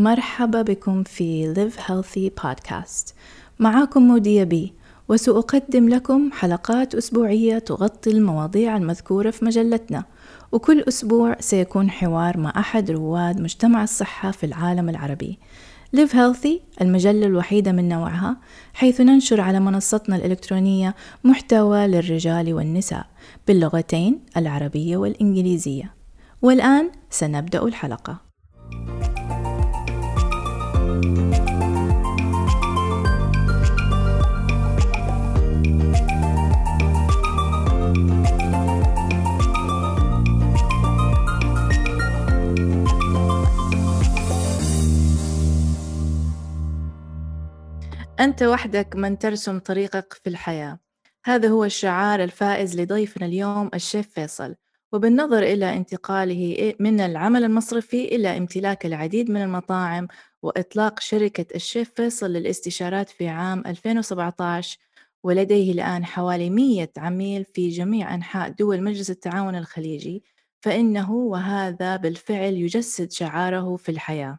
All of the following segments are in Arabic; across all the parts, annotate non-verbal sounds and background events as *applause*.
مرحبا بكم في Live Healthy Podcast. معاكم مودية بي وسأقدم لكم حلقات أسبوعية تغطي المواضيع المذكورة في مجلتنا. وكل أسبوع سيكون حوار مع أحد رواد مجتمع الصحة في العالم العربي. Live Healthy المجلة الوحيدة من نوعها حيث ننشر على منصتنا الإلكترونية محتوى للرجال والنساء باللغتين العربية والإنجليزية. والآن سنبدأ الحلقة. أنت وحدك من ترسم طريقك في الحياة. هذا هو الشعار الفائز لضيفنا اليوم الشيف فيصل. وبالنظر إلى انتقاله من العمل المصرفي إلى امتلاك العديد من المطاعم وإطلاق شركة الشيف فيصل للاستشارات في عام 2017 ولديه الآن حوالي 100 عميل في جميع أنحاء دول مجلس التعاون الخليجي فإنه وهذا بالفعل يجسد شعاره في الحياة.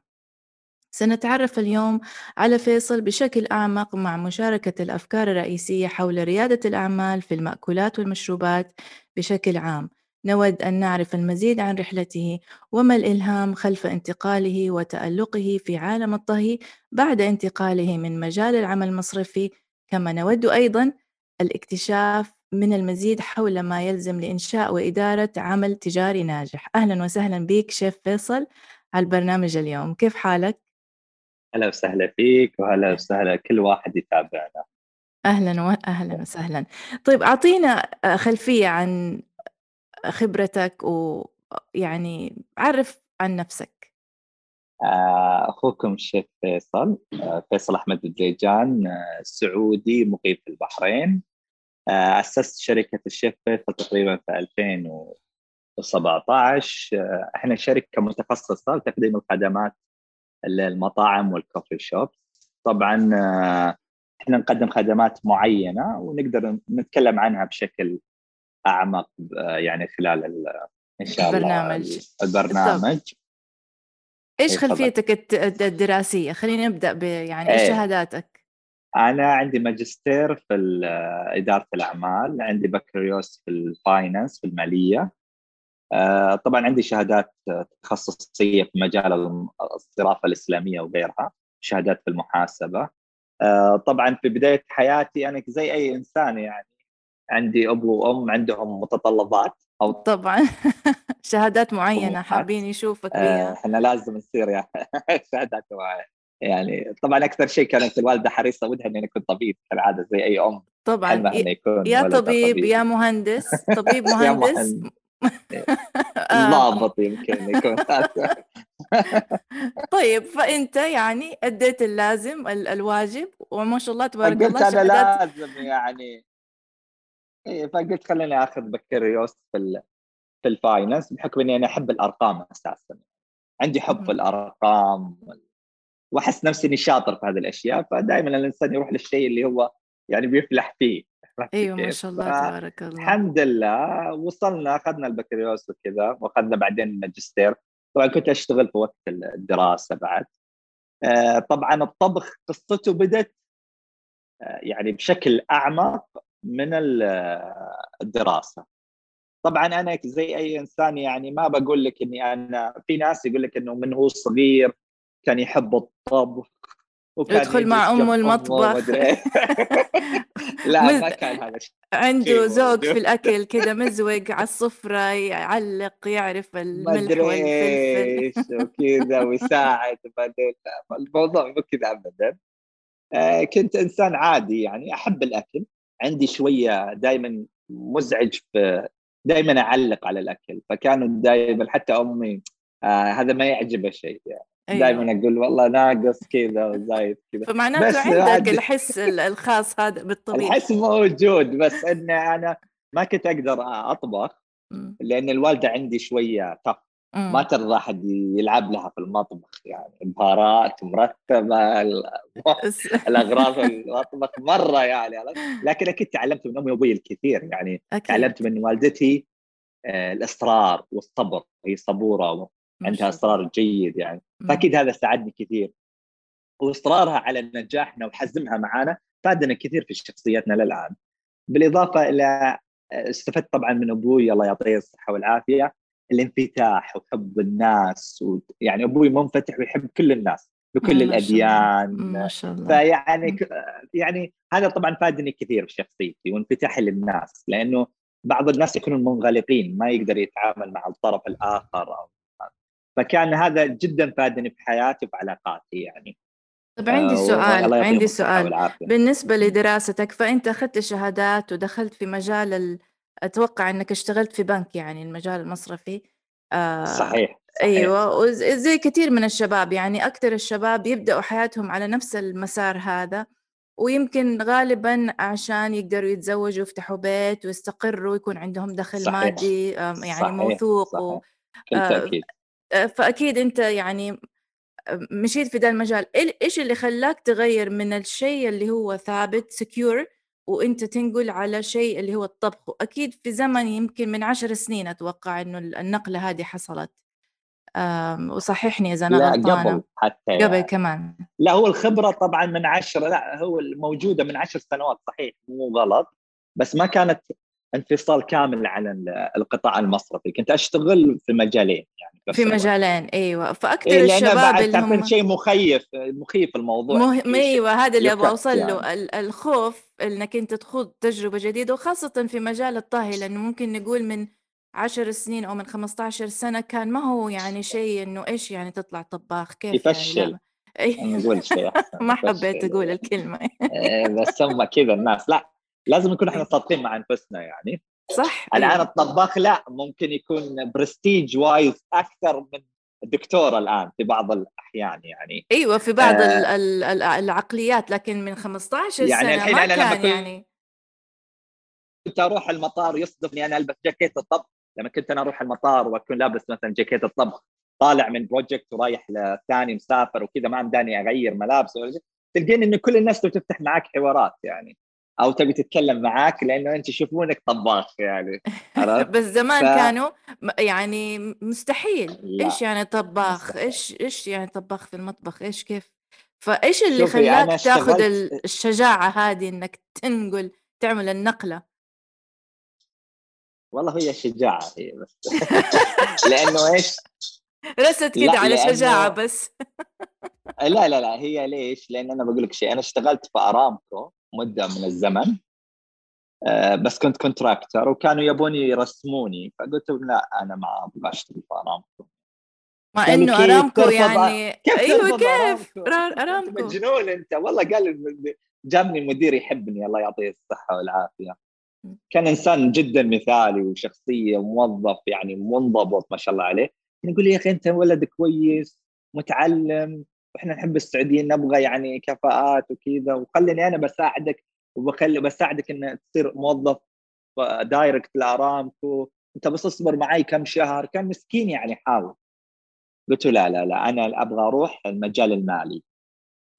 سنتعرف اليوم على فيصل بشكل أعمق مع مشاركة الأفكار الرئيسية حول ريادة الأعمال في المأكولات والمشروبات بشكل عام. نود أن نعرف المزيد عن رحلته وما الإلهام خلف انتقاله وتألقه في عالم الطهي بعد انتقاله من مجال العمل المصرفي. كما نود أيضا الاكتشاف من المزيد حول ما يلزم لإنشاء وإدارة عمل تجاري ناجح. أهلا وسهلا بك شيف فيصل على البرنامج اليوم. كيف حالك؟ أهلا وسهلا فيك واهلا وسهلا كل واحد يتابعنا. أهلا واهلا وسهلا. طيب أعطينا خلفية عن خبرتك ويعني عرف عن نفسك. آه، أخوكم الشيخ فيصل آه، فيصل أحمد الديجان آه، سعودي مقيم في البحرين. أسست شركة الشيف فيصل تقريبا في 2017 إحنا شركة متخصصة لتقديم الخدمات المطاعم والكوفي شوب طبعا آه، إحنا نقدم خدمات معينة ونقدر نتكلم عنها بشكل أعمق آه، يعني خلال إن شاء البرنامج. الله البرنامج إيش إيه، خلفيتك الدراسية؟ خلينا نبدا ب يعني إيش إيه. شهاداتك؟ أنا عندي ماجستير في إدارة الأعمال عندي بكالوريوس في الفاينانس في المالية. آه، طبعا عندي شهادات تخصصية في مجال الصرافة الإسلامية وغيرها شهادات في المحاسبة. آه، طبعا في بداية حياتي أنا زي أي إنسان يعني عندي أبو وأم عندهم متطلبات أو طبعا. *laughs* شهادات معينة حابين يشوفك بها آه، إحنا لازم نصير يعني *laughs* شهادات يعني طبعا أكثر شيء كانت الوالدة حريصة ودها إني اكون طبيب كالعاده زي أي أم. طبعا. يا طبيب, طبيب. يا مهندس. طبيب *laughs* مهندس. *laughs* ضابط يمكن يكون *laughs* طيب فأنت يعني أديت اللازم الواجب وما شاء الله تبارك الله قلت أنا لازم يعني. إيه فقلت خليني آخذ بكالوريوس في في الفاينانس بحكم إني أنا أحب الأرقام أساسا. عندي حب في الأرقام وأحس نفسي إني شاطر في هذه الأشياء فدائما الإنسان يروح للشيء اللي هو يعني بيفلح فيه. أيوه ما شاء الله تبارك الله. الحمد لله وصلنا أخذنا البكالوريوس وكذا وأخذنا بعدين الماجستير. طبعا كنت أشتغل في وقت الدراسة بعد. آه، طبعا الطبخ قصته بدت آه، يعني بشكل أعمق من الدراسة. طبعا أنا زي أي إنسان يعني ما بقول لك إني أنا في ناس يقول لك إنه من هو صغير كان يحب الطبخ يدخل مع أمه المطبخ. *laughs* لا ما كان هذا الشيء. عنده ذوق في الأكل *laughs* كذا مزوق على السفره يعلق يعرف الملح والفلفل. وكذا ويساعد بعدين الموضوع مو كذا ابدا. آه، كنت إنسان عادي يعني أحب الأكل. عندي شوية دائما مزعج في دائما أعلق على الأكل. فكانوا دائما حتى أمي آه هذا ما يعجبه شيء يعني. أيوة. دائما أقول والله ناقص كذا وزايد كذا. فمعناته عندك الحس الخاص هذا بالطبيخ الحس موجود بس اني أنا ما كنت أقدر أطبخ لأن الوالدة عندي شوية طف ما ترضى أحد يلعب لها في المطبخ يعني بهارات مرتبة *laughs* الأغراض المطبخ مرة يعني لكن أكيد تعلمت من أمي وأبوي الكثير يعني أكيد. تعلمت من والدتي آه، الإصرار والصبر هي صبورة عندها إصرار جيد يعني. فأكيد هذا ساعدني كثير. وإصرارها على نجاحنا وحزمها معنا فادنا كثير في شخصيتنا للآن. بالإضافة إلى استفدت طبعا من أبوي الله يعطيه الصحة والعافية الانفتاح وحب الناس يعني أبوي منفتح ويحب كل الناس بكل الأديان. ما شاء الله. فيعني يعني هذا طبعا فادني كثير في شخصيتي وانفتاحي للناس لأنه بعض الناس يكونون منغلقين ما يقدر يتعامل مع الطرف الآخر أو فكان هذا جدا فادني في حياتي وفي علاقاتي يعني طب عندي آه، سؤال عندي سؤال بالنسبة لدراستك فأنت أخذت شهادات ودخلت في مجال ال... أتوقع أنك اشتغلت في بنك يعني المجال المصرفي آه صحيح, صحيح أيوة وزي كثير من الشباب يعني أكثر الشباب يبدأوا حياتهم على نفس المسار هذا ويمكن غالبا عشان يقدروا يتزوجوا ويفتحوا بيت ويستقروا ويكون عندهم دخل صحيح. مادي يعني صحيح. موثوق صحيح. و... آه فأكيد أنت يعني مشيت في ذا المجال. إيش اللي خلاك تغير من الشيء اللي هو ثابت secure وأنت تنقل على شيء اللي هو الطبخ؟ واكيد في زمن يمكن من عشر سنين أتوقع إنه النقلة هذه حصلت. وصححني إذا أنا لا غلطانة. قبل حتى قبل يعني. كمان. لا هو الخبرة طبعا من عشرة لا هو الموجودة من عشر سنوات صحيح مو غلط بس ما كانت انفصال كامل عن القطاع المصرفي. كنت أشتغل في مجالين يعني في مجالين إيوه. فأكثر إيه الشباب اللي هم شيء مخيف مخيف الموضوع. مه... إيوه هذا اللي أبغى أوصل له. يعني. الخوف إنك أنت تخوض تجربة جديدة وخاصة في مجال الطهي لأنه ممكن نقول من عشر سنين أو من 15 سنة كان ما هو يعني شيء إنه إيش يعني تطلع طباخ كيف يفشل. يعني. نقول شيء. *laughs* ما حبيت أقول الكلمة. إيه، بس هم كذا الناس. لا لازم نكون إحنا صادقين مع أنفسنا يعني. صح الآن أيوة. الطباخ لا ممكن يكون prestige wise أكثر من الدكتور الآن في بعض الأحيان يعني. أيوه في بعض آه. العقليات لكن من 15 يعني سنة الحين ما أنا كان يعني. كنت أروح المطار يصدفني أنا ألبس جاكيت الطبخ. لما كنت أنا أروح المطار وأكون لابس مثلا جاكيت الطبخ طالع من بروجكت ورايح لثاني مسافر وكذا ما مداني أغير ملابس تلقين انه كل الناس تفتح معك حوارات يعني. أو تبي تتكلم معاك لأنه أنت يشوفونك طباخ يعني *laughs* بس زمان ف... كانوا يعني مستحيل. لا. إيش يعني طباخ؟ مستحيل. إيش إيش يعني طباخ في المطبخ؟ إيش كيف؟ فإيش اللي خلاك تاخذ الشجاعة هذه إنك تنقل تعمل النقلة؟ والله هي شجاعة هي بس *laughs* *laughs* لأنه إيش؟ رست كده على لأنه... شجاعة بس. لا لا لا هي ليش؟ لأن أنا بقول لك شيء أنا اشتغلت في أرامكو. مدة من الزمن آه، بس كنت كونتراكتر وكانوا يبوني يرسموني فقلت لهم لا أنا ما أبغى اشتغل في أرامكو. مع إنه أرامكو يعني *laughs* كيف أيوه كيف؟ أرامكو؟ مجنون أنت. والله قال جابني مدير يحبني الله يعطيه الصحة والعافية. كان إنسان جدا مثالي وشخصية موظف يعني منضبط ما شاء الله عليه. يقول لي يا أخي أنت ولد كويس متعلم وإحنا نحب السعوديين نبغى يعني كفاءات وكذا. وخليني أنا بساعدك وبخلي بساعدك ان تصير موظف direct لأرامكو. أنت بس اصبر معي كم شهر. كان مسكين يعني حاول. قلت له لا لا لا أنا أبغى أروح المجال المالي.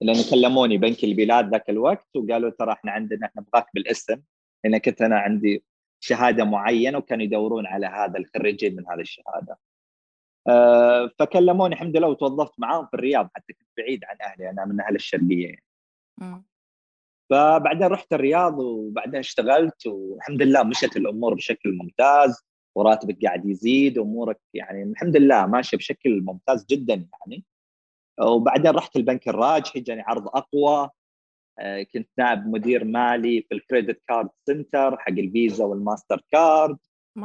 لأن كلموني بنك البلاد ذاك الوقت وقالوا ترى إحنا عندنا إحنا نبغاك بالاسم. لأن كنت أنا عندي شهادة معينة وكانوا يدورون على هذا الخريجين من هذه الشهادة. فكلموني الحمد لله وتوظفت معاهم في الرياض حتى كنت بعيد عن أهلي أنا من أهل الشرقية. يعني. فبعدين رحت الرياض وبعدين اشتغلت والحمد لله مشت الأمور بشكل ممتاز وراتبك قاعد يزيد امورك يعني الحمد لله ماشية بشكل ممتاز جدا يعني. وبعدين رحت البنك الراجحي جاني عرض أقوى. آه، كنت نائب مدير مالي في ال credit card center حق الفيزا والماستر كارد.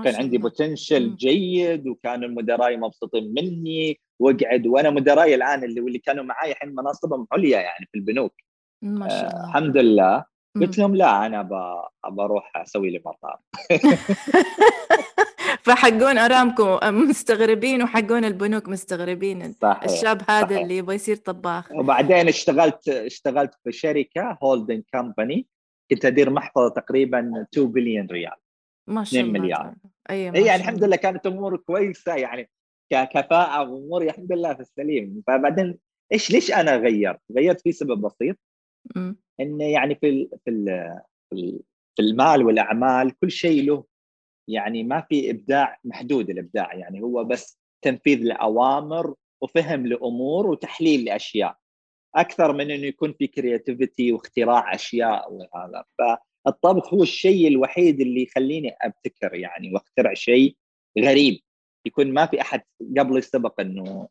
كان عندي potential جيد وكان المدراء مبسوطين مني وأقعد وأنا مدراي الآن اللي واللي كانوا معي الحين مناصبهم عليا يعني في البنوك. ما شاء الله. آه الحمد لله. قلت لهم لا أنا أبى أروح أسوي لي مطعم *laughs* فحقون ارامكو مستغربين وحقون البنوك مستغربين. صحيح. الشاب هذا صحيح. اللي يبغى يصير طباخ. وبعدين اشتغلت اشتغلت في شركة holding company كنت أدير محفظة تقريبا 2 بليون ريال. ما شاء الله 2 مليار أي إيه، يعني الحمد لله كانت امور كويسة يعني ككفاءه وأمور الحمد لله في السليم. فبعدين إيش ليش أنا غيرت؟ غيرت في سبب بسيط. انه يعني في في في المال والأعمال كل شيء له يعني ما في إبداع محدود الإبداع. يعني هو بس تنفيذ لأوامر وفهم لأمور وتحليل لأشياء. أكثر من إنه يكون في كرياتيفيتي واختراع أشياء وهذا. فالطبخ هو الشيء الوحيد اللي يخليني أبتكر يعني وأخترع شيء غريب. يكون ما في أحد قبل سبق إنه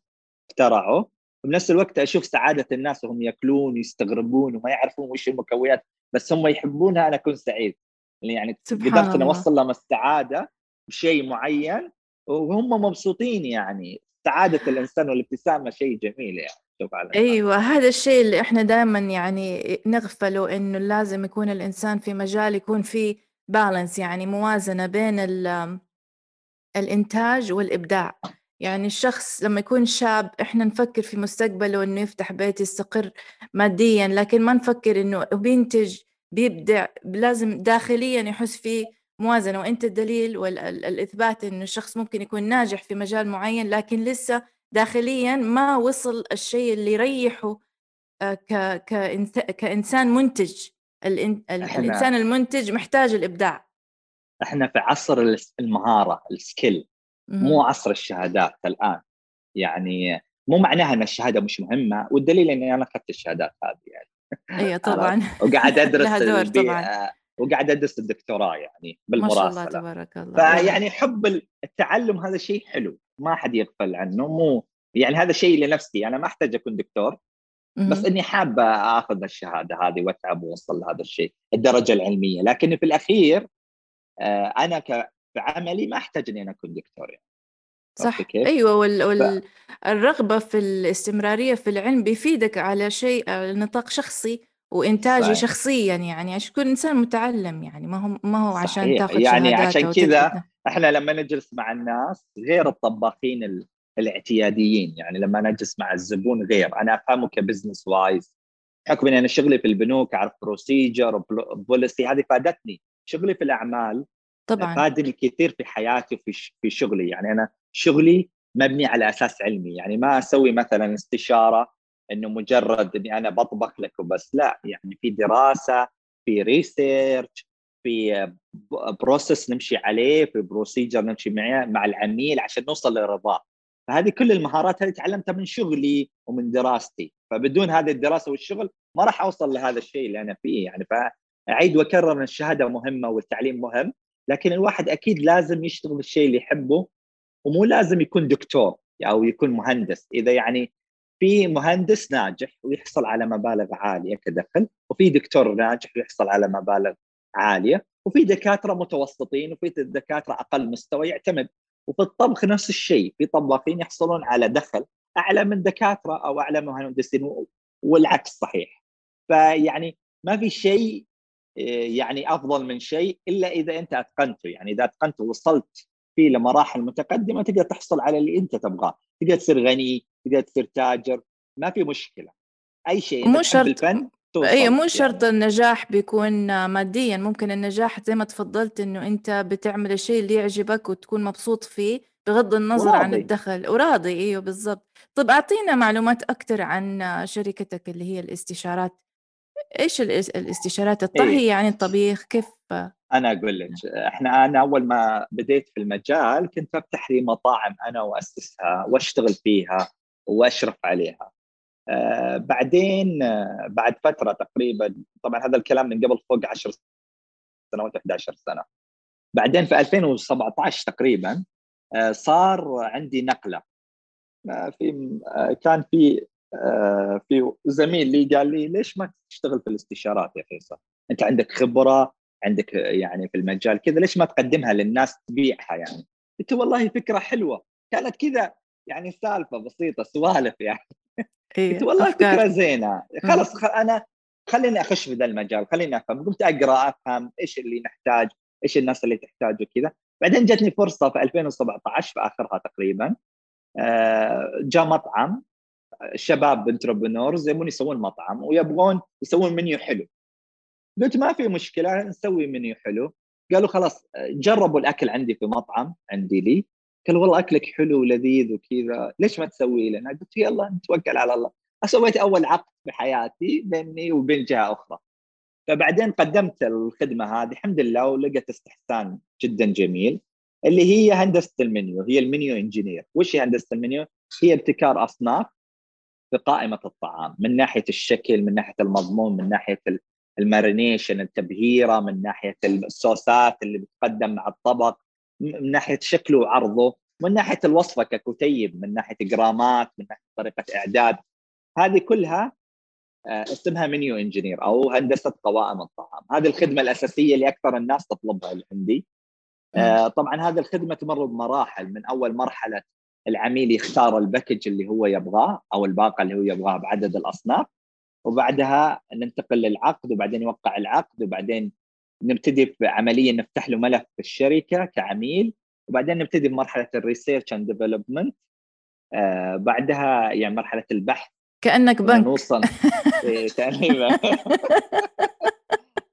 اخترعه. وبنفس الوقت أشوف سعادة الناس وهم يأكلون ويستغربون وما يعرفون وش المكونات بس هم يحبونها أنا أكون سعيد. يعني قدرت ان أوصل لهم السعادة بشيء معين وهم مبسوطين يعني. سعادة الإنسان والابتسامة شيء جميل يعني. شوف على أيوه هذا الشيء اللي إحنا دائما يعني نغفله إنه لازم يكون الإنسان في مجال يكون فيه بالانس يعني موازنة بين الإنتاج والإبداع. يعني الشخص لما يكون شاب إحنا نفكر في مستقبله إنه يفتح بيت يستقر ماديا لكن ما نفكر إنه بينتج بيبدع لازم داخليا يحس في موازنة. وإنت الدليل والاثبات إنه الشخص ممكن يكون ناجح في مجال معين لكن لسه داخليا ما وصل الشيء اللي يريحه آه، ك... كإنسان منتج. الإنسان المنتج محتاج الإبداع. إحنا في عصر المهارة السكيل مو عصر الشهادات الآن. يعني مو معناها إن الشهادة مش مهمة والدليل إني أنا أخذت الشهادات هذه يعني. *laughs* أيوه طبعا. وقاعد *laughs* أدرس دور طبعا. وقاعد أدرس الدكتوراه يعني بالمراسله ما شاء الله تبارك الله. فيعني *laughs* حب التعلم هذا شيء حلو. ما حد يغفل عنه مو يعني هذا شيء لنفسي أنا ما أحتاج أكون دكتور بس إني حابة آخذ الشهادة هذه وأتعب وأوصل لهذا الشيء الدرجة العلمية. لكن في الأخير آه، أنا في عملي ما أحتاج إني أنا أكون دكتور يعني. صح؟ أيوه وال... والرغبه في الاستمرارية في العلم بيفيدك على شيء على نطاق شخصي. وانتاجي صحيح. شخصيا يعني عشان تكون إنسان متعلم يعني ما هو ما هو عشان تاخذ يعني عشان كذا إحنا لما نجلس مع الناس غير الطباخين الاعتياديين. يعني لما نجلس مع الزبون غير. أنا أفهمه ك business wise بحكم إني أنا شغلي في البنوك أعرف procedure policy هذه فادتني. شغلي في الأعمال طبعا. فادني كثير في حياتي وفي في شغلي. يعني أنا شغلي مبني على أساس علمي. يعني ما أسوي مثلا استشارة إنه مجرد إني أنا بطبخ لك وبس. لا يعني في دراسة في research في process نمشي عليه في procedure نمشي معه مع العميل عشان نوصل للرضا فهذه كل المهارات هذه تعلمتها من شغلي ومن دراستي. فبدون هذه الدراسة والشغل ما راح أوصل لهذا الشيء اللي أنا فيه. يعني فأعيد وأكرر إن الشهادة مهمة والتعليم مهم لكن الواحد أكيد لازم يشتغل بالشيء اللي يحبه ومو لازم يكون دكتور أو يكون مهندس. إذا يعني في مهندس ناجح ويحصل على مبالغ عالية كدخل وفي دكتور ناجح ويحصل على مبالغ عالية وفي دكاترة متوسطين وفي دكاترة أقل مستوى يعتمد. وفي الطبخ نفس الشيء في طباخين يحصلون على دخل أعلى من دكاترة أو أعلى من مهندسين والعكس صحيح. فيعني ما في شيء يعني أفضل من شيء إلا إذا أنت أتقنته. يعني إذا أتقنته وصلت فيه لمراحل متقدمة تقدر تحصل على اللي أنت تبغاه. تقدر تصير غني تقدر تصير تاجر ما في مشكلة. أي شيء مو شرط الفن اي مو شرط. النجاح بيكون ماديا. ممكن النجاح زي ما تفضلت إنه أنت بتعمل الشيء اللي يعجبك وتكون مبسوط فيه بغض النظر وراضي. عن الدخل. وراضي إيوه بالضبط. طب أعطينا معلومات أكثر عن شركتك اللي هي الاستشارات. إيش الاستشارات الطهي إيه؟ يعني الطبيخ؟ كيف؟ أنا أقول لك إحنا أنا أول ما بديت في المجال كنت أفتح لي مطاعم أنا وأسسها وأشتغل فيها وأشرف عليها. آه بعدين آه بعد فترة تقريبا طبعا هذا الكلام من قبل فوق 10 سنوات 11 سنة. بعدين في 2017 تقريبا آه صار عندي نقلة. آه في آه كان في في زميل لي قال لي ليش ما تشتغل في الاستشارات يا فيصل؟ أنت عندك خبرة عندك يعني في المجال كذا ليش ما تقدمها للناس تبيعها يعني؟ قلت والله فكرة حلوة. كانت كذا يعني سالفة بسيطة سوالف يعني. إيه قلت والله أفكار. فكرة زينة. خلاص خل أنا خليني أخش في ذا المجال خليني أفهم. قمت أقرأ أفهم إيش اللي نحتاج إيش الناس اللي تحتاجه كذا. بعدين جاتني فرصة في 2017 في آخرها تقريبا آه، جاء مطعم شباب entrepreneurs يبون يسوون مطعم ويبغون يسوون منيو حلو. قلت ما في مشكلة نسوي منيو حلو. قالوا خلاص جربوا الأكل عندي في مطعم عندي لي. قال والله أكلك حلو ولذيذ وكذا ليش ما تسوي لنا؟ قلت يلا نتوكل على الله. سويت أول عقد في حياتي بيني وبين جهة أخرى. فبعدين قدمت الخدمة هذه الحمد لله ولقيت استحسان جدا جميل. اللي هي هندسة المنيو هي ال menu engineer وش هي هندسة المنيو؟ هي ابتكار أصناف في قائمة الطعام من ناحية الشكل من ناحية المضمون من ناحية ال marination التبهيرة من ناحية الصوصات اللي بتقدم مع الطبق من ناحية شكله وعرضه من ناحية الوصفة ككتيب من ناحية جرامات من ناحية طريقة إعداد. هذه كلها آه، اسمها menu engineer أو هندسة قوائم الطعام. هذه الخدمة الأساسية اللي أكثر الناس تطلبها عندي آه، طبعا هذه الخدمة تمر بمراحل من أول مرحلة العميل يختار ال package اللي هو يبغاه أو الباقة اللي هو يبغاها بعدد الأصناف وبعدها ننتقل للعقد وبعدين يوقع العقد وبعدين نبتدي بعملية نفتح له ملف في الشركة كعميل وبعدين نبتدي بمرحلة ال research and development بعدها يعني مرحلة البحث. كأنك بنك. نوصل *laughs* إيه، تقريبا *laughs*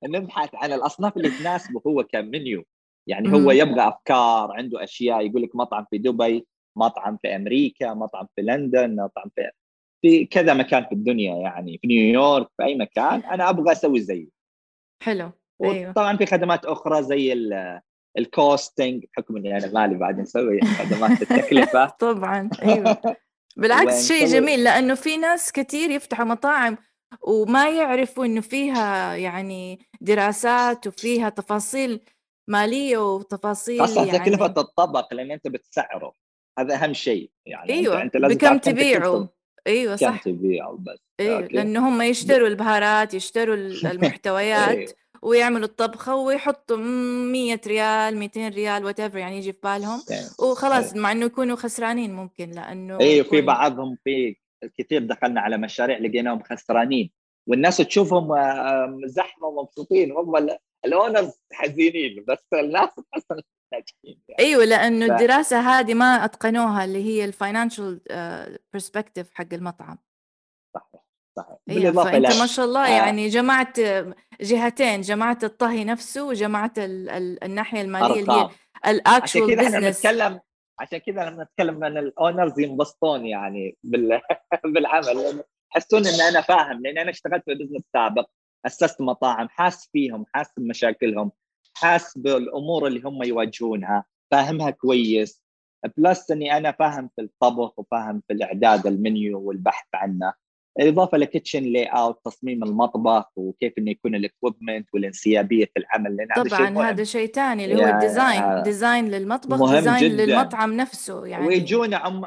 نبحث عن الأصناف اللي تناسبه هو كمنيو. يعني هو يبغى أفكار عنده أشياء يقول لك مطعم في دبي مطعم في أمريكا مطعم في لندن مطعم في في كذا مكان في الدنيا يعني في نيويورك في أي مكان أنا أبغى أسوي زيه. حلو. أيوه. طبعا في خدمات أخرى زي الكوستنج بحكم إني أنا مالي بعد نسوي خدمات التكلفة. *laughs* طبعا أيوه. بالعكس شيء جميل لأنه في ناس كثير يفتحوا مطاعم وما يعرفوا إنه فيها يعني دراسات وفيها تفاصيل مالية وتفاصيل خاصه يعني... تكلفه الطبق لأن أنت بتسعره. هذا أهم شيء يعني أيوه أنت, لازم بكم تبيعه. أيوه صح. كم تبيعه بس أيوه لأنه هم يشتروا البهارات يشتروا *laughs* المحتويات أيوه. ويعملوا الطبخة ويحطوا 100 ريال 200 ريال وات يعني يجي في بالهم. وخلاص مع إنه يكونوا خسرانين ممكن لأنه أيوه في بعضهم في كثير دخلنا على مشاريع لقيناهم خسرانين والناس تشوفهم آه، زحمة ومبسوطين هم ال owners حزينين بس الناس *laughs* تحس يعني. أيوه لأنه ف... الدراسة هذه ما أتقنوها اللي هي ال financial perspective آه، حق المطعم. صحيح صحيح. إيه بالإضافة فأنت ما شاء الله آه. يعني جمعت جهتين جمعت الطهي نفسه وجمعت ال... ال... الناحية المالية اللي هي ال actual business نتكلم عشان كذا لما نتكلم عن ال owners ينبسطون يعني بال... *laughs* بالعمل. يحسون إن أنا فاهم لأن أنا اشتغلت في business سابق أسست مطاعم حاس فيهم حاس بمشاكلهم. حاس بالامور اللي هم يواجهونها فاهمها كويس. plus إني أنا فاهم في الطبخ وفاهم في الإعداد المنيو والبحث عنه. إضافة ل kitchen layout تصميم المطبخ وكيف إنه يكون ال equipment والانسيابية في العمل لأن طبعا هذا شيء هذا شيء ثاني اللي هو يعني ال design design للمطبخ مهم design جداً. للمطعم نفسه يعني. ويجونا عم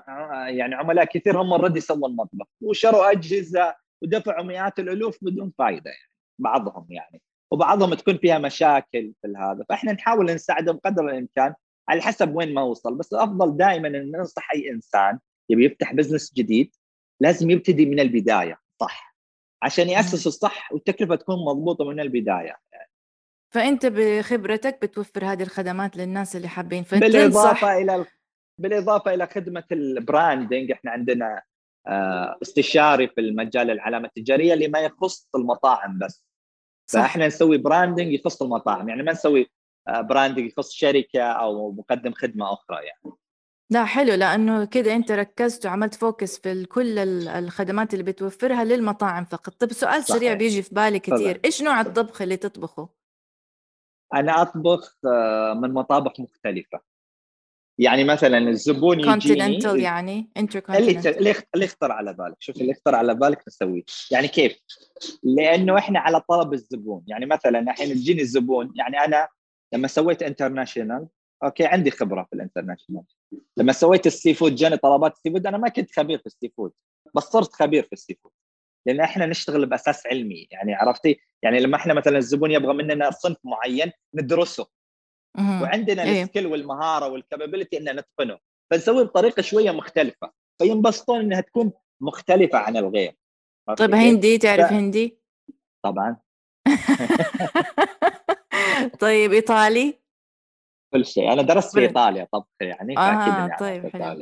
يعني عملاء كثير هم already سووا المطبخ وشروا أجهزة ودفعوا مئات الألوف بدون فائده يعني بعضهم يعني. وبعضهم تكون فيها مشاكل في هذا فإحنا نحاول نساعدهم قدر الإمكان على حسب وين ما وصل. بس الأفضل دائما إن ننصح أي إنسان يبي يفتح business جديد لازم يبتدي من البداية. صح. عشان يأسس الصح والتكلفة تكون مضبوطة من البداية. يعني. فأنت بخبرتك بتوفر هذه الخدمات للناس اللي حابين بالإضافة إلى بالإضافة إلى خدمة ال branding إحنا عندنا آه، استشاري في المجال العلامة التجارية اللي ما يخص المطاعم بس. فاحنا نسوي branding يخص المطاعم يعني ما نسوي branding آه، يخص شركة أو مقدم خدمة أخرى يعني. لا حلو لأنه كده أنت ركزت وعملت focus في كل الخدمات اللي بتوفرها للمطاعم فقط. طيب سؤال صحيح. سريع بيجي في بالي كثير طبعا. إيش نوع الطبخ اللي تطبخه؟ أنا أطبخ آه، من مطابخ مختلفة. يعني مثلا الزبون يجيني continental يعني inter اللي اللي يخطر على بالك. شوف اللي يخطر على بالك نسويه يعني كيف؟ لأنه إحنا على طلب الزبون. يعني مثلا الحين تجيني الزبون. يعني أنا لما سويت international okay عندي خبرة في ال international. لما سويت ال seafood جاني طلبات ال seafood أنا ما كنت خبير في ال seafood بس صرت خبير في ال seafood لأن إحنا نشتغل بأساس علمي. يعني عرفتي؟ يعني لما إحنا مثلا الزبون يبغى مننا صنف معين ندرسه. وعندنا إيه. السكيل والمهارة والكابابيلتي إن نتقنه. فنسوي بطريقه شوية مختلفة فينبسطون إنها تكون مختلفة عن الغير. طيب هندي تعرف ف... هندي؟ طبعا. *laughs* طيب إيطالي؟ كل شيء. أنا درست في إيطاليا طبخ يعني آه طيب حلو.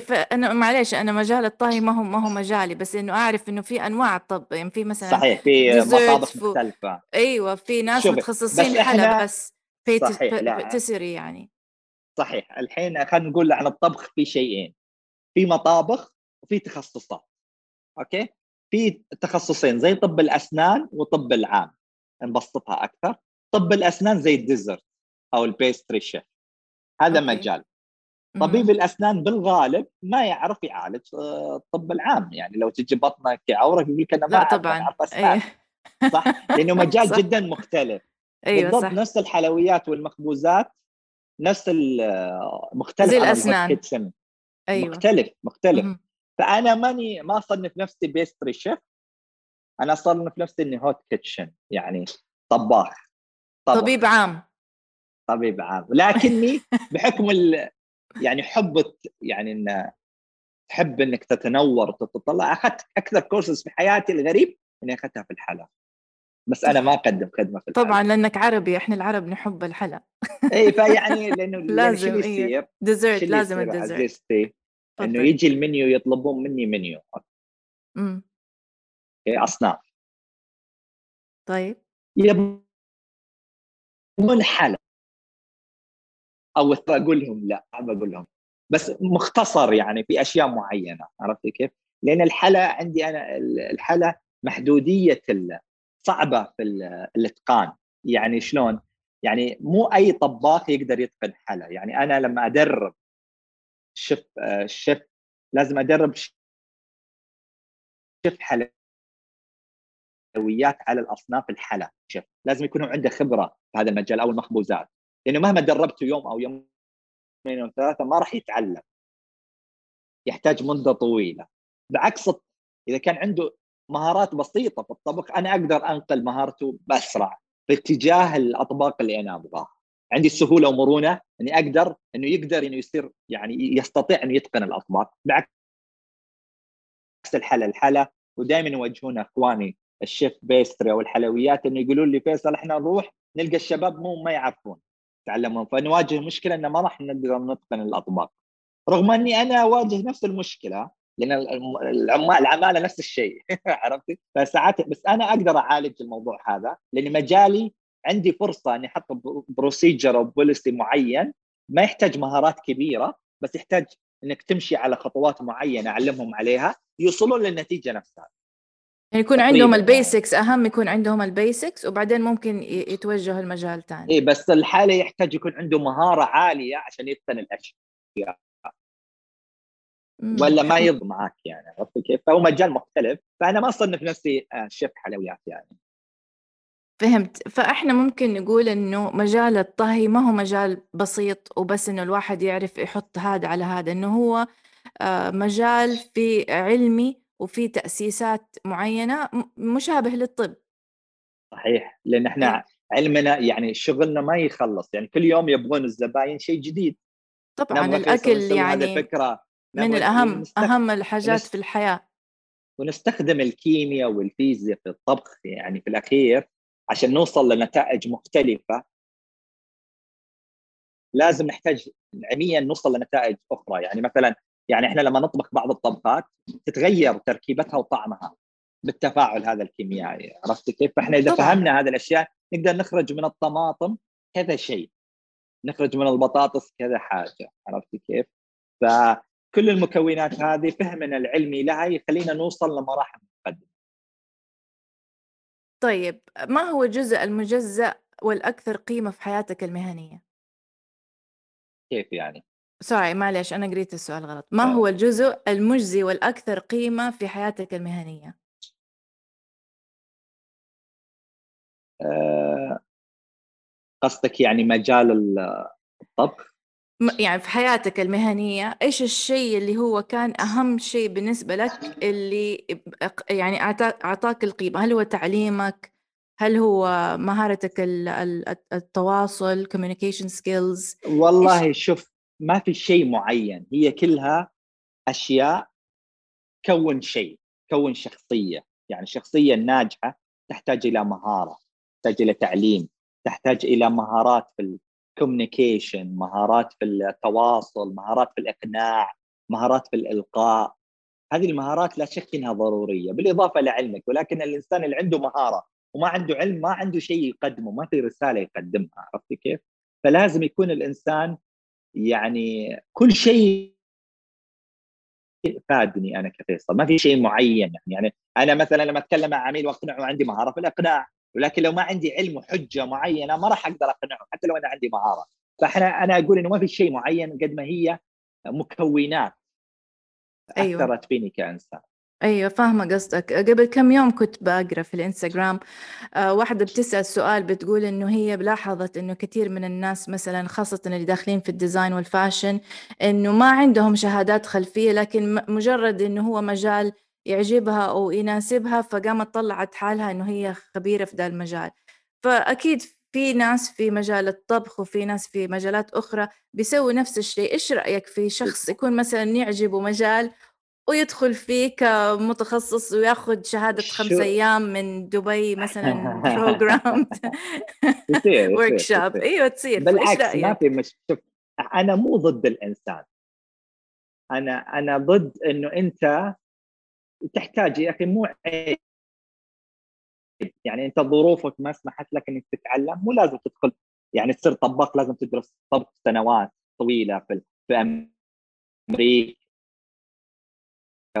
فانا معلش أنا مجال الطهي ما هو ما هو مجالي بس إنه أعرف إنه في أنواع الطب يعني في مثلا صحيح في مطابخ مختلفة. أيوه في ناس متخصصين بس في صحيح يعني. صحيح. الحين خلينا نقول عن الطبخ في شيئين. في مطابخ وفي تخصصات. أوكي؟ في تخصصين زي طب الأسنان وطب العام. نبسطها أكثر. طب الأسنان زي ال dessert أو ال pastry chef. هذا أوكي. مجال. طبيب الأسنان بالغالب ما يعرف يعالج آه، الطب العام. يعني لو تجي بطنك عورك يقول لك أنا ما لا طبعا. أعرف أسنان. أيه. صح؟ لأنه *laughs* مجال جدا مختلف. أيوه بالضبط صح. نفس الحلويات والمخبوزات نفس مختلف زي الأسنان. أيوة. مختلف مختلف. م- فأنا ماني ما أصنف نفسي pastry chef أنا أصنف نفسي إني hot kitchen يعني طباخ طبخ. طبيب عام. طبيب عام. لكني *laughs* بحكم ال... يعني حب يعني إن تحب إنك تتنور وتتطلع أخذت أكثر كورسز في حياتي الغريب إني أخذتها في الحلا بس أنا ما أقدم خدمة في الحلا طبعا لأنك عربي إحنا العرب نحب الحلا اي *laughs* فيعني لأنه *laughs* لازم يعني يصير؟ ديزرت لازم الديزرت إنه يجي المنيو يطلبون مني منيو. امم أصناف. طيب. يبون حلا أو أقول لهم لا ما أقول لهم. بس مختصر يعني في أشياء معينة عرفت كيف؟ لأن الحلا عندي أنا الحلا محدودية صعبة في الإتقان. يعني شلون؟ يعني مو أي طباخ يقدر يتقن حلا يعني أنا لما أدرب شيف شيف لازم أدرب شيف حلويات على الأصناف الحلا. شيف لازم يكون عنده خبرة في هذا المجال أو المخبوزات. لأنه مهما دربته يوم أو يومين أو ثلاثة ما راح يتعلم. يحتاج مده طويلة. بعكس إذا كان عنده مهارات بسيطة في الطبخ أنا أقدر أنقل مهارته بأسرع في اتجاه الأطباق اللي أنا أبغاها. عندي السهوله ومرونة إني أقدر إنه يقدر إنه يصير يعني يستطيع إنه يتقن الأطباق. بعكس الحلا الحلا ودائما يوجهون أخواني الشيف بيستري أو الحلويات إنه يقولون لي فيصل إحنا نروح نلقى الشباب مو ما يعرفون يتعلمون فنواجه مشكلة إنه ما راح نقدر نتقن الأطباق. رغم إني أنا أواجه نفس المشكلة لأن العمال العمالة نفس الشيء. *laughs* عرفتي؟ فساعات بس أنا أقدر أعالج الموضوع هذا لأن مجالي عندي فرصة إني أحط procedure أو policy معين. ما يحتاج مهارات كبيرة بس يحتاج إنك تمشي على خطوات معينة أعلمهم عليها يوصلون للنتيجة نفسها. يعني يكون عندهم ال basics أهم يكون عندهم ال basics وبعدين ممكن يتوجه المجال ثاني. اي بس الحالة يحتاج يكون عنده مهارة عالية عشان يتقن الأشياء. ولا ما يض معك يعني عرفت كيف؟ فهو مجال مختلف فأنا ما أصنف نفسي آه، شيف حلويات يعني. فهمت. فإحنا ممكن نقول إنه مجال الطهي ما هو مجال بسيط وبس إنه الواحد يعرف يحط هذا على هذا إنه هو آه، مجال في علمي وفي تأسيسات معينة مشابه للطب. صحيح. لأن إحنا إيه؟ علمنا يعني شغلنا ما يخلص يعني كل يوم يبغون الزباين شيء جديد. طبعا الأكل يعني فكرة من الأهم أهم الحاجات. في الحياة ونستخدم الكيمياء والفيزياء في الطبخ يعني في الأخير عشان نوصل لنتائج مختلفة لازم نحتاج علميا نوصل لنتائج أخرى يعني مثلا يعني إحنا لما نطبخ بعض الطبخات تتغير تركيبتها وطعمها بالتفاعل هذا الكيميائي عرفت كيف؟ فإحنا إذا طبعا. فهمنا هذه الأشياء نقدر نخرج من الطماطم كذا شيء نخرج من البطاطس كذا حاجة عرفت كيف؟ فكل المكونات هذه فهمنا العلمي لها يخلينا نوصل لمراحل متقدمه. طيب ما هو الجزء المجزأ والأكثر قيمة في حياتك المهنية؟ كيف يعني؟ سوري معلش أنا قريت السؤال غلط ما هو الجزء المجزي والأكثر قيمة في حياتك المهنية؟ آه، قصدك يعني مجال الطبخ يعني في حياتك المهنية إيش الشيء اللي هو كان أهم شيء بالنسبة لك اللي يعني أعطاك القيمة؟ هل هو تعليمك؟ هل هو مهارتك التواصل؟ communication skills والله إيش؟ شوف ما في شيء معين هي كلها أشياء كون شيء كون شخصية يعني الشخصيه الناجحه تحتاج إلى مهارة تحتاج إلى تعليم تحتاج إلى مهارات في الكوميونيكيشن مهارات في التواصل مهارات في الإقناع مهارات في الإلقاء هذه المهارات لا شك إنها ضرورية بالإضافة لعلمك ولكن الإنسان اللي عنده مهارة وما عنده علم ما عنده شيء يقدمه ما في رسالة يقدمها عرفت كيف؟ فلازم يكون الإنسان يعني كل شيء فادني أنا كفيصل ما في شيء معين يعني, يعني أنا مثلا لما أتكلم مع عميل وأقنعه عندي مهارة في الإقناع ولكن لو ما عندي علم وحجة معينة ما راح أقدر اقنعه حتى لو أنا عندي مهارة. فإحنا أنا أقول إنه ما في شيء معين قد ما هي مكونات أيوة. أثرت فيني كإنسان. أيوه فاهمة قصدك، قبل كم يوم كنت بقرا في الإنستجرام آه واحدة بتسأل سؤال بتقول إنه هي لاحظت إنه كثير من الناس مثلًا خاصةً اللي داخلين في ال design وال fashion إنه ما عندهم شهادات خلفية لكن مجرد إنه هو مجال يعجبها أو يناسبها فقامت طلعت حالها إنه هي خبيرة في ذا المجال، فأكيد في ناس في مجال الطبخ وفي ناس في مجالات أخرى بيسووا نفس الشيء، إيش رأيك في شخص يكون مثلًا يعجبه مجال ويدخل فيه كمتخصص وياخذ شهادة خمس أيام من دبي مثلا program workshop أيوه تصير. بالعكس ما في مش شوف أنا مو ضد الإنسان. أنا أنا ضد إنه أنت تحتاج يا أخي مو عيب. يعني أنت ظروفك ما سمحت لك إنك تتعلم مو لازم تدخل يعني تصير طباخ لازم تدرس طبخ سنوات طويلة في في أمريكا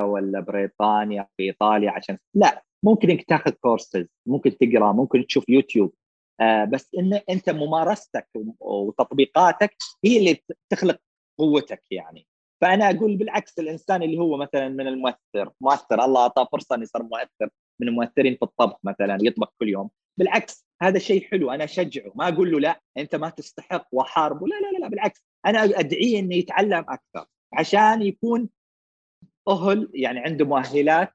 ولا بريطانيا في إيطاليا عشان لا ممكن إنك تاخذ كورسز ممكن تقرأ ممكن تشوف يوتيوب. آه بس إن أنت ممارستك وتطبيقاتك هي اللي تخلق قوتك يعني. فأنا أقول بالعكس الإنسان اللي هو مثلا من المؤثر مؤثر الله أعطاه فرصة إنه يصير مؤثر من المؤثرين في الطبخ مثلا يطبخ كل يوم بالعكس هذا شيء حلو أنا أشجعه ما أقول له لا أنت ما تستحق واحاربه لا لا لا بالعكس أنا أدعيه إنه يتعلم أكثر عشان يكون أهل يعني عنده مؤهلات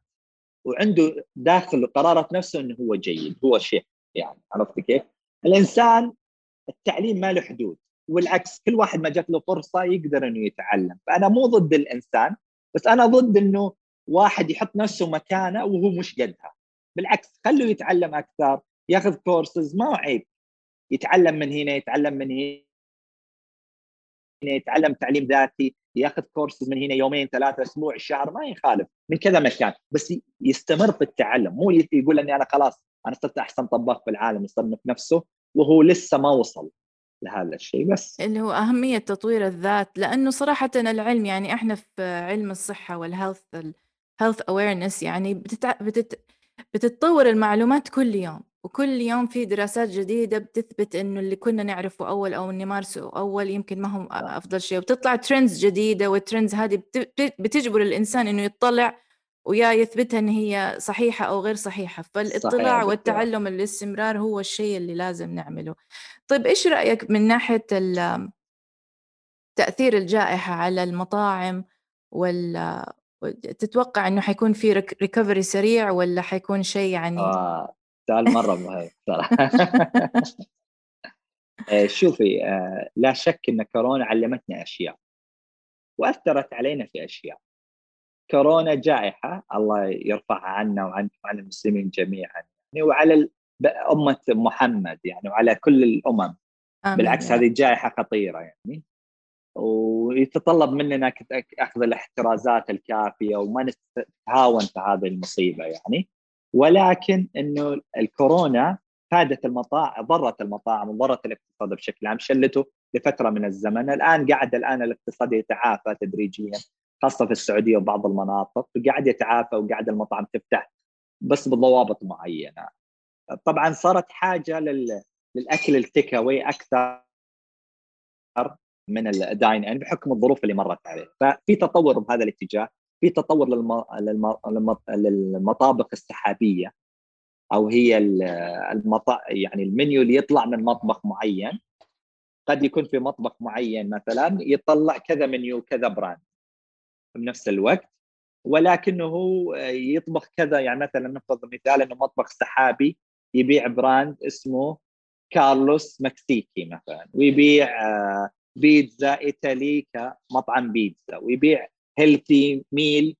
وعنده داخل قرارة نفسه إنه هو جيد هو شيء يعني عرفت كيف؟ الإنسان التعليم ما له حدود والعكس كل واحد ما جات له فرصة يقدر إنه يتعلم. فأنا مو ضد الإنسان بس أنا ضد إنه واحد يحط نفسه مكانه وهو مش قدها. بالعكس خليه يتعلم أكثر ياخذ كورسز ما هو عيب. يتعلم من هنا يتعلم من هنا يتعلم تعليم ذاتي ياخذ كورس من هنا يومين ثلاثة أسبوع شهر ما يخالف من كذا مكان. بس يستمر في التعلم. مو يقول إني أنا خلاص أنا صرت أحسن طباخ في العالم يصنف نفسه وهو لسه ما وصل. لهذا الشيء بس. اللي هو أهمية تطوير الذات لأنه صراحة العلم يعني إحنا في علم الصحة وال health ال health awareness يعني بتتع... بتت... بتتطور المعلومات كل يوم وكل يوم في دراسات جديدة بتثبت إنه اللي كنا نعرفه أول أو نمارسه أول يمكن ما هو أفضل شيء وبتطلع trends جديدة وال trends هذه بتجبر الإنسان إنه يطلع ويا يثبتها إن هي صحيحة أو غير صحيحة. فالاطلاع صحيح والتعلم الاستمرار هو الشيء اللي لازم نعمله. طيب إيش رأيك من ناحية تأثير الجائحة على المطاعم وال تتوقع إنه حيكون في ريكفري سريع ولا حيكون شيء يعني آه سؤال مره مهم صراحة. *laughs* آه، شوفي آه، لا شك إن كورونا علمتنا أشياء وأثرت علينا في أشياء. كورونا جائحة الله يرفعها عنا وعن وعن المسلمين جميعا يعني وعلى أمة محمد يعني وعلى كل الأمم. آمين. بالعكس هذه جائحة خطيرة يعني. ويتطلب مننا أخذ الاحترازات الكافية وما نتهاون في هذه المصيبة يعني. ولكن إنه الكورونا فادت المطاعم ضرت المطاعم وضرت الاقتصاد بشكل عام شلته لفترة من الزمن. الآن قاعد الآن الاقتصاد يتعافى تدريجيا. خاصة في السعودية وبعض المناطق قاعد يتعافى وقاعد المطاعم تفتح بس بضوابط معينة. طبعا صارت حاجة لل... للأكل التيك أواي أكثر من الداين ان بحكم الظروف اللي مرت عليه. ففي تطور بهذا الاتجاه في تطور للم... للم... للمطابخ السحابية أو هي المط... يعني المنيو اللي يطلع من مطبخ معين. قد يكون في مطبخ معين مثلا يطلع كذا منيو كذا brand. بنفس الوقت ولكنه يطبخ كذا يعني مثلا نفرض مثال إنه مطبخ سحابي يبيع brand اسمه كارلوس مكسيكي مثلا ويبيع آه، بيتزا إيطالي كمطعم بيتزا ويبيع healthy meal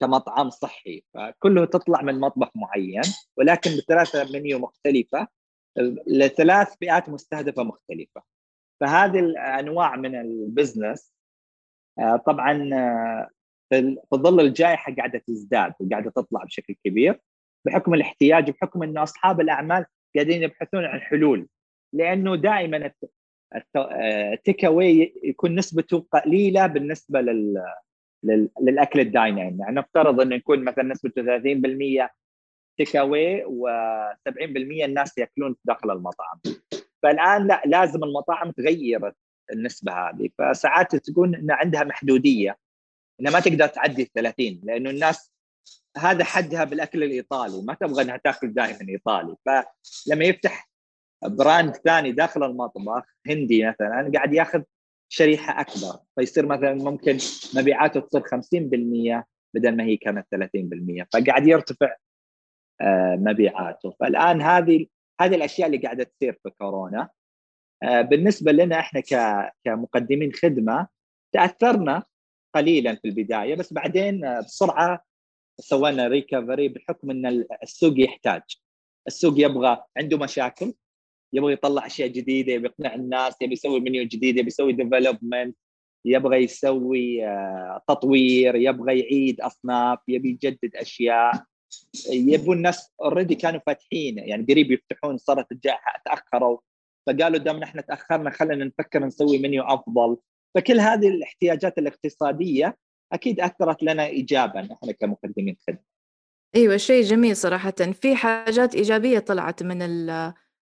كمطعم صحي. فكله تطلع من مطبخ معين ولكن بثلاثه منيو مختلفة لثلاث فئات مستهدفة مختلفة. فهذه الأنواع من ال business آه، طبعا آه، في ظل الجائحة قاعدة تزداد وقاعدة تطلع بشكل كبير بحكم الاحتياج وبحكم انه أصحاب الأعمال قاعدين يبحثون عن حلول. لأنه دائما التيك أواي يكون نسبته قليلة بالنسبة لل للأكل ال dine in يعني. نفترض إنه يكون مثلا نسبته 30% تيك أواي و70% الناس يأكلون داخل المطعم. فالآن لا لازم المطاعم تغير النسبة هذه. فساعات تقول ان عندها محدودية. إنها ما تقدر تعدي 30 لأنه الناس هذا حدها بالأكل الإيطالي ما تبغى إنها تأكل دائما إيطالي. فلما يفتح brand ثاني داخل المطبخ هندي مثلا قاعد يأخذ شريحة أكبر. فيصير مثلا ممكن مبيعاته تصير 50% بدل ما هي كانت 30% فقاعد يرتفع آه، مبيعاته. فالآن هذه هذه الأشياء اللي قاعدة تصير في كورونا. آه، بالنسبة لنا إحنا كمقدمين خدمة تأثرنا قليلا في البداية بس بعدين بسرعة سوينا ريكفري بحكم إن السوق يحتاج. السوق يبغى عنده مشاكل يبغى يطلع أشياء جديدة يبغى يقنع الناس يبغى يسوي منيو جديد يبغى يسوي development يبغى يسوي آه، تطوير يبغى يعيد أصناف يبي يجدد أشياء. يبوا الناس already كانوا فاتحين يعني قريب يفتحون صارت الجائحة تأخروا. فقالوا دام إحنا تأخرنا خلينا نفكر نسوي منيو أفضل. فكل هذه الاحتياجات الاقتصادية أكيد أثرت لنا ايجابا إحنا كمقدمين خدمة. أيوه شيء جميل صراحة. في حاجات إيجابية طلعت من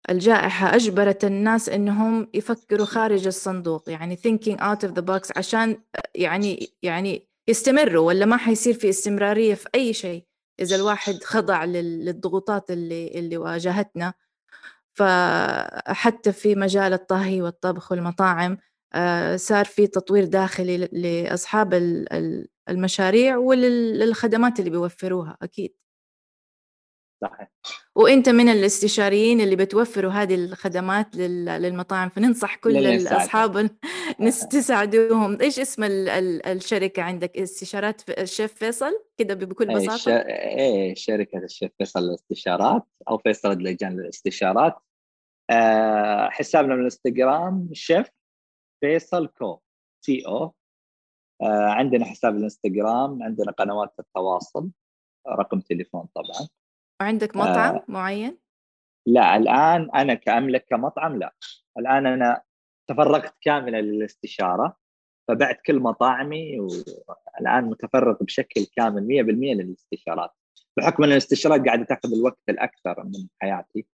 الجائحة. أجبرت الناس إنهم يفكروا خارج الصندوق يعني thinking out of the box عشان يعني يعني يستمروا ولا ما حيصير في استمرارية في أي شيء إذا الواحد خضع للضغوطات اللي اللي واجهتنا. فحتى في مجال الطهي والطبخ والمطاعم صار في تطوير داخلي لأصحاب المشاريع وللخدمات اللي بيوفروها أكيد. صحيح. وأنت من الاستشاريين اللي بتوفروا هذه الخدمات للمطاعم فننصح كل الأصحاب *laughs* تساعدوهم. إيش اسم الشركة عندك؟ استشارات الشيف فيصل؟ كده بكل بساطة. إيه شركة الشيف فيصل للاستشارات أو فيصل لجان للاستشارات. أه حسابنا من الإنستغرام شيف فيصل كو تي أو أه عندنا حساب الإنستغرام عندنا قنوات التواصل رقم تليفون طبعا. وعندك مطعم آه معين؟ لا الآن أنا كأملك كمطعم لا. الآن أنا تفرغت كاملا للاستشارة فبعت كل مطاعمي والآن متفرغ بشكل كامل 100% للاستشارات. بحكم إن الاستشارات قاعدة تأخذ الوقت الأكثر من حياتي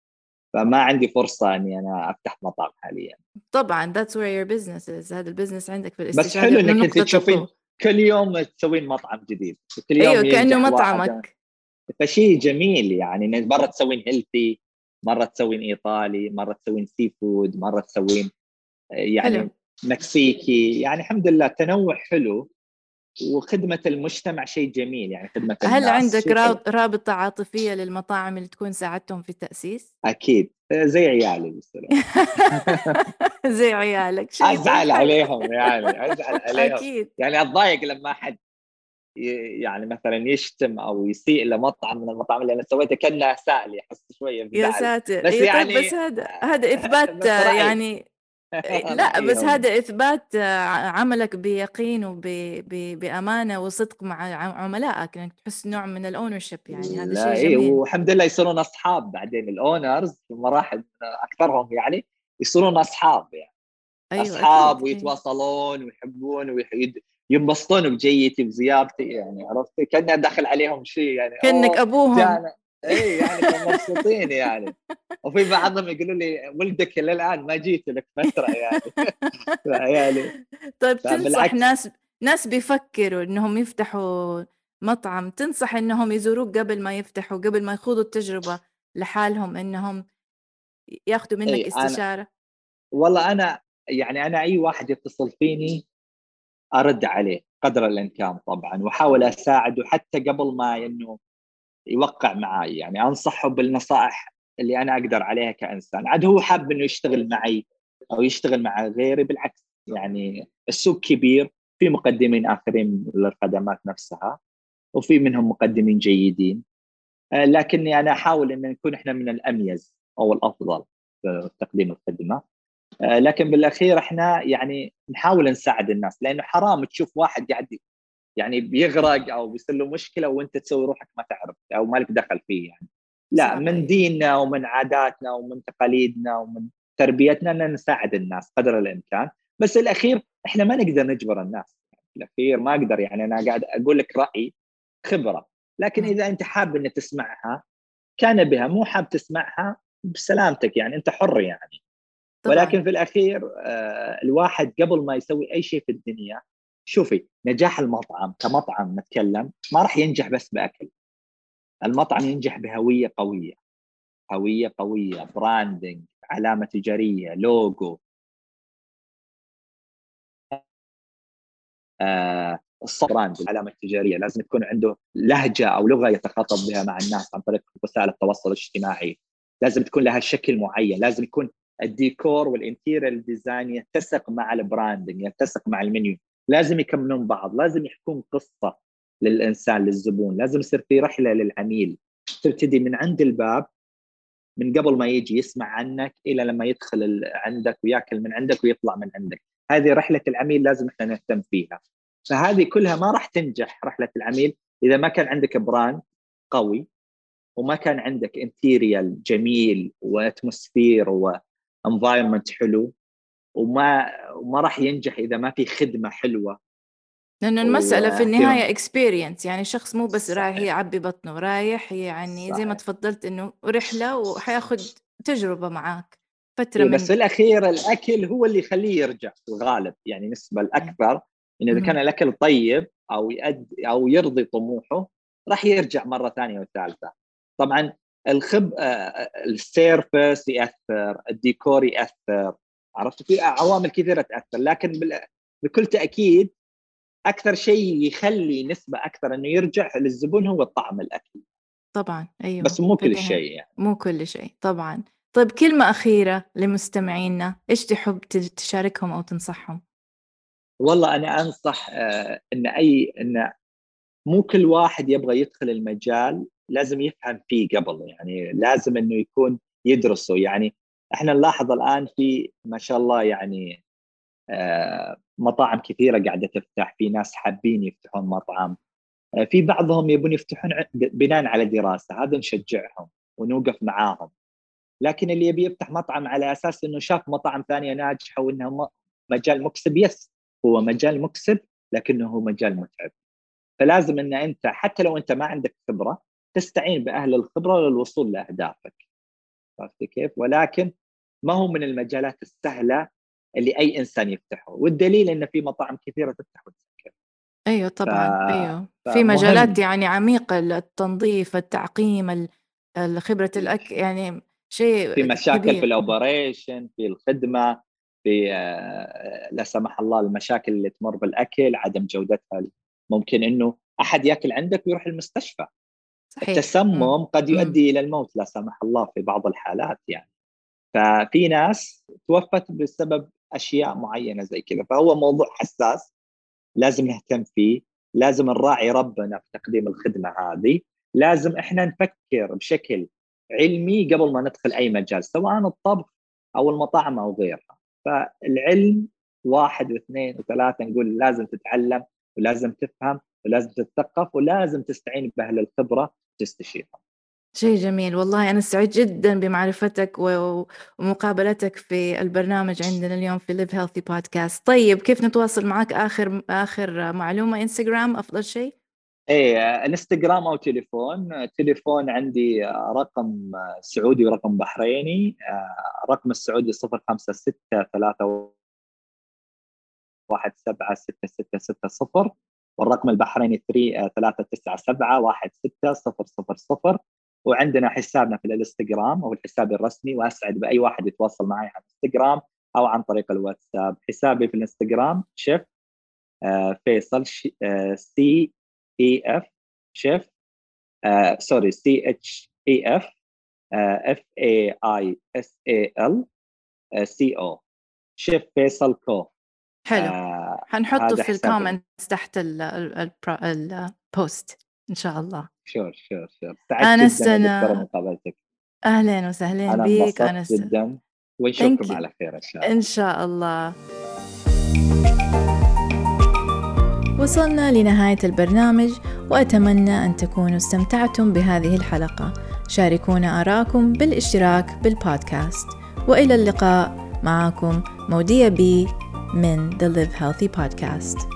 فما عندي فرصة إني أنا أفتح مطعم حاليا. طبعا that's where your business is. هذا ال business عندك في الاستشارات بس حلو إنك أنت تشوفين كل يوم تسوين مطعم جديد كل يوم أيوه كأنه مطعمك. فشيء جميل يعني مرة تسوين healthy مرة تسوين إيطالي مرة تسوين seafood مرة تسوين يعني حلو. مكسيكي يعني الحمد لله تنوع حلو. وخدمة المجتمع شيء جميل يعني خدمة هل عندك رابطة عاطفية للمطاعم اللي تكون ساعدتهم في التأسيس؟ أكيد. زي عيالي *laughs* *laughs* زي عيالك شيء أزعل عليهم يعني أزعل *laughs* عليهم. أكيد. يعني أتضايق لما أحد يعني مثلا يشتم أو يسيء لمطعم من المطاعم اللي أنا سويته كأنه سائل يحس شوية يا ساتر. بس إيه يعني بس هذا هذا إثبات يعني *laughs* لا بس هذا إثبات عملك بيقين وبامانه وصدق مع عملائك انك تحس نوع من ال ownership يعني هذا شيء إيه، جميل. والحمد لله يصيرون أصحاب بعدين ال owners في مراحل أكثرهم يعني يصيرون أصحاب يعني. أيوة أصحاب أكيد. ويتواصلون ويحبون ويحيد ينبسطون بجيتي بزيارتي يعني عرفتي؟ كأني داخل عليهم شيء يعني كأنك أبوهم. اي يعني مبسوطين يعني. وفي بعضهم يقولوا لي ولدك للان ما جيت لك فترة يعني. *laughs* يعني طيب تنصح ناس ناس بيفكروا إنهم يفتحوا مطعم تنصح إنهم يزوروك قبل ما يفتحوا قبل ما يخوضوا التجربة لحالهم إنهم ياخذوا منك إيه استشارة؟ أنا والله أنا يعني أنا أي واحد يتصل فيني أرد عليه قدر الإمكان طبعا وأحاول أساعده حتى قبل ما إنه يوقع معي يعني أنصحه بالنصائح اللي أنا أقدر عليها كإنسان. عاد هو حاب إنه يشتغل معي أو يشتغل مع غيري بالعكس. يعني السوق كبير في مقدمين آخرين للخدمات نفسها وفي منهم مقدمين جيدين. آه، لكني أنا أحاول إن نكون إحنا من الأميز أو الأفضل في تقديم الخدمة. آه، لكن بالأخير إحنا يعني نحاول نساعد الناس لأنه حرام تشوف واحد قاعد يعني بيغرق أو بيصير له مشكلة وأنت تسوي روحك ما تعرف أو مالك دخل فيه يعني. لا من ديننا ومن عاداتنا ومن تقاليدنا ومن تربيتنا ان نساعد الناس قدر الإمكان. بس الأخير إحنا ما نقدر نجبر الناس. الأخير ما أقدر يعني أنا قاعد أقول لك رأي خبرة. لكن إذا أنت حاب ان تسمعها كان بها مو حاب تسمعها بسلامتك يعني أنت حر يعني. طبعا. ولكن في الأخير آه، الواحد قبل ما يسوي أي شيء في الدنيا شوفي نجاح المطعم كمطعم نتكلم ما راح ينجح بس بأكل. المطعم ينجح بهوية قوية هوية قوية branding علامة تجارية لوجو آه brand العلامه التجاريه لازم يكون عنده لهجة أو لغة يتخاطب بها مع الناس عن طريق وسائل التواصل الاجتماعي. لازم تكون لها شكل معين لازم يكون الديكور وال interior design يتسق مع ال branding يتسق مع المنيو. لازم يكملون بعض لازم يحكون قصة للإنسان للزبون لازم يصير في رحلة للعميل. تبتدي من عند الباب من قبل ما يجي يسمع عنك إلى لما يدخل عندك ويأكل من عندك ويطلع من عندك. هذه رحلة العميل لازم إحنا نهتم فيها. فهذه كلها ما راح تنجح رحلة العميل إذا ما كان عندك brand قوي وما كان عندك interior جميل و atmosphere و environment حلو. وما وما راح ينجح إذا ما في خدمة حلوة. لأنه المسألة في النهاية experience يعني شخص مو بس رايح يعبي بطنه رايح يعني صحيح. زي ما تفضلت إنه رحلة وحياخذ تجربة معاك فترة إيه، بس الأخير الأكل هو اللي يخليه يرجع في الغالب يعني النسبة الاكبر انه إذا كان الأكل طيب أو يؤدي أو يرضي طموحه راح يرجع مرة ثانية وثالثه طبعا الخب آه، آه، ال service يأثر الديكور يأثر عرفت في عوامل كثيرة تأثر. لكن بكل تأكيد أكثر شيء يخلي نسبة أكثر إنه يرجع للزبون هو طعم الأكل. طبعا أيوه بس مو كل شيء يعني. مو كل شيء طبعا. طيب كلمة أخيرة لمستمعينا. إيش تحب تشاركهم أو تنصحهم؟ والله أنا أنصح آه، أن أي أن مو كل واحد يبغى يدخل المجال لازم يفهم فيه قبل. يعني لازم إنه يكون يدرسه. يعني إحنا نلاحظ الآن في ما شاء الله يعني آه، مطاعم كثيرة قاعدة تفتح في ناس حابين يفتحون مطعم آه، في بعضهم يبون يفتحون بناء على دراسة هذا نشجعهم ونوقف معاهم. لكن اللي يبي يفتح مطعم على أساس إنه شاف مطاعم ثانية ناجحة وإنه مجال مكسب يس هو مجال مكسب لكنه هو مجال متعب. فلازم إن أنت حتى لو أنت ما عندك خبرة تستعين بأهل الخبرة للوصول لأهدافك. عرفت كيف؟ ولكن ما هو من المجالات السهلة اللي أي إنسان يفتحه والدليل إن في مطاعم كثيرة تفتح وتسكر أيوه طبعا ف... أيوه في مجالات يعني عميقة التنظيف التعقيم خبرة الأكل يعني شيء في مشاكل كبير. في الاوبريشن في الخدمة في آه، لا سمح الله المشاكل اللي تمر بالأكل عدم جودتها ممكن إنه أحد يأكل عندك ويروح المستشفى صحيح. التسمم قد يؤدي إلى الموت لا سمح الله في بعض الحالات يعني. ففي ناس توفت بسبب أشياء معينة زي كذا. فهو موضوع حساس لازم نهتم فيه لازم نراعي ربنا في تقديم الخدمة هذه لازم إحنا نفكر بشكل علمي قبل ما ندخل أي مجال سواء الطبخ أو المطاعم أو غيرها. فالعلم واحد واثنين وثلاثة نقول لازم تتعلم ولازم تفهم ولازم تتثقف ولازم تستعين بأهل الخبرة وتستشيرهم شيء. جميل. والله أنا سعيد جدا بمعرفتك ومقابلتك في البرنامج عندنا اليوم في Live Healthy بودكاست طيب كيف نتواصل معك؟ آخر آخر معلومة إنستغرام أفضل شيء؟ إيه إنستغرام أو تليفون. تليفون عندي رقم سعودي ورقم بحريني. رقم السعودي 056 3 واحد سبعة ستة ستة ستة صفر. والرقم البحريني 3 3 9 7 1 6 0 0 0 وعندنا حسابنا في الانستغرام أو الحساب الرسمي وأسعد بأي واحد يتواصل معي على الانستغرام أو عن طريق الواتساب. حسابي في الانستغرام شيف آه فيصل C E F شيف sorry C H E F F A I S A L C O شيف فيصل كو. حلو. آه حنحطه في ال comments تحت ال post إن شاء الله. sure sure sure. سعدت جدا مقابلتك. أهلا وسهلا بك أنا جدا. ونشوفكم على خير إن شاء الله. إن شاء الله. وصلنا لنهاية البرنامج وأتمنى أن تكونوا استمتعتم بهذه الحلقة. شاركونا آراءكم بالاشتراك بالبودكاست وإلى اللقاء. معكم مودية بي. من The Live Healthy Podcast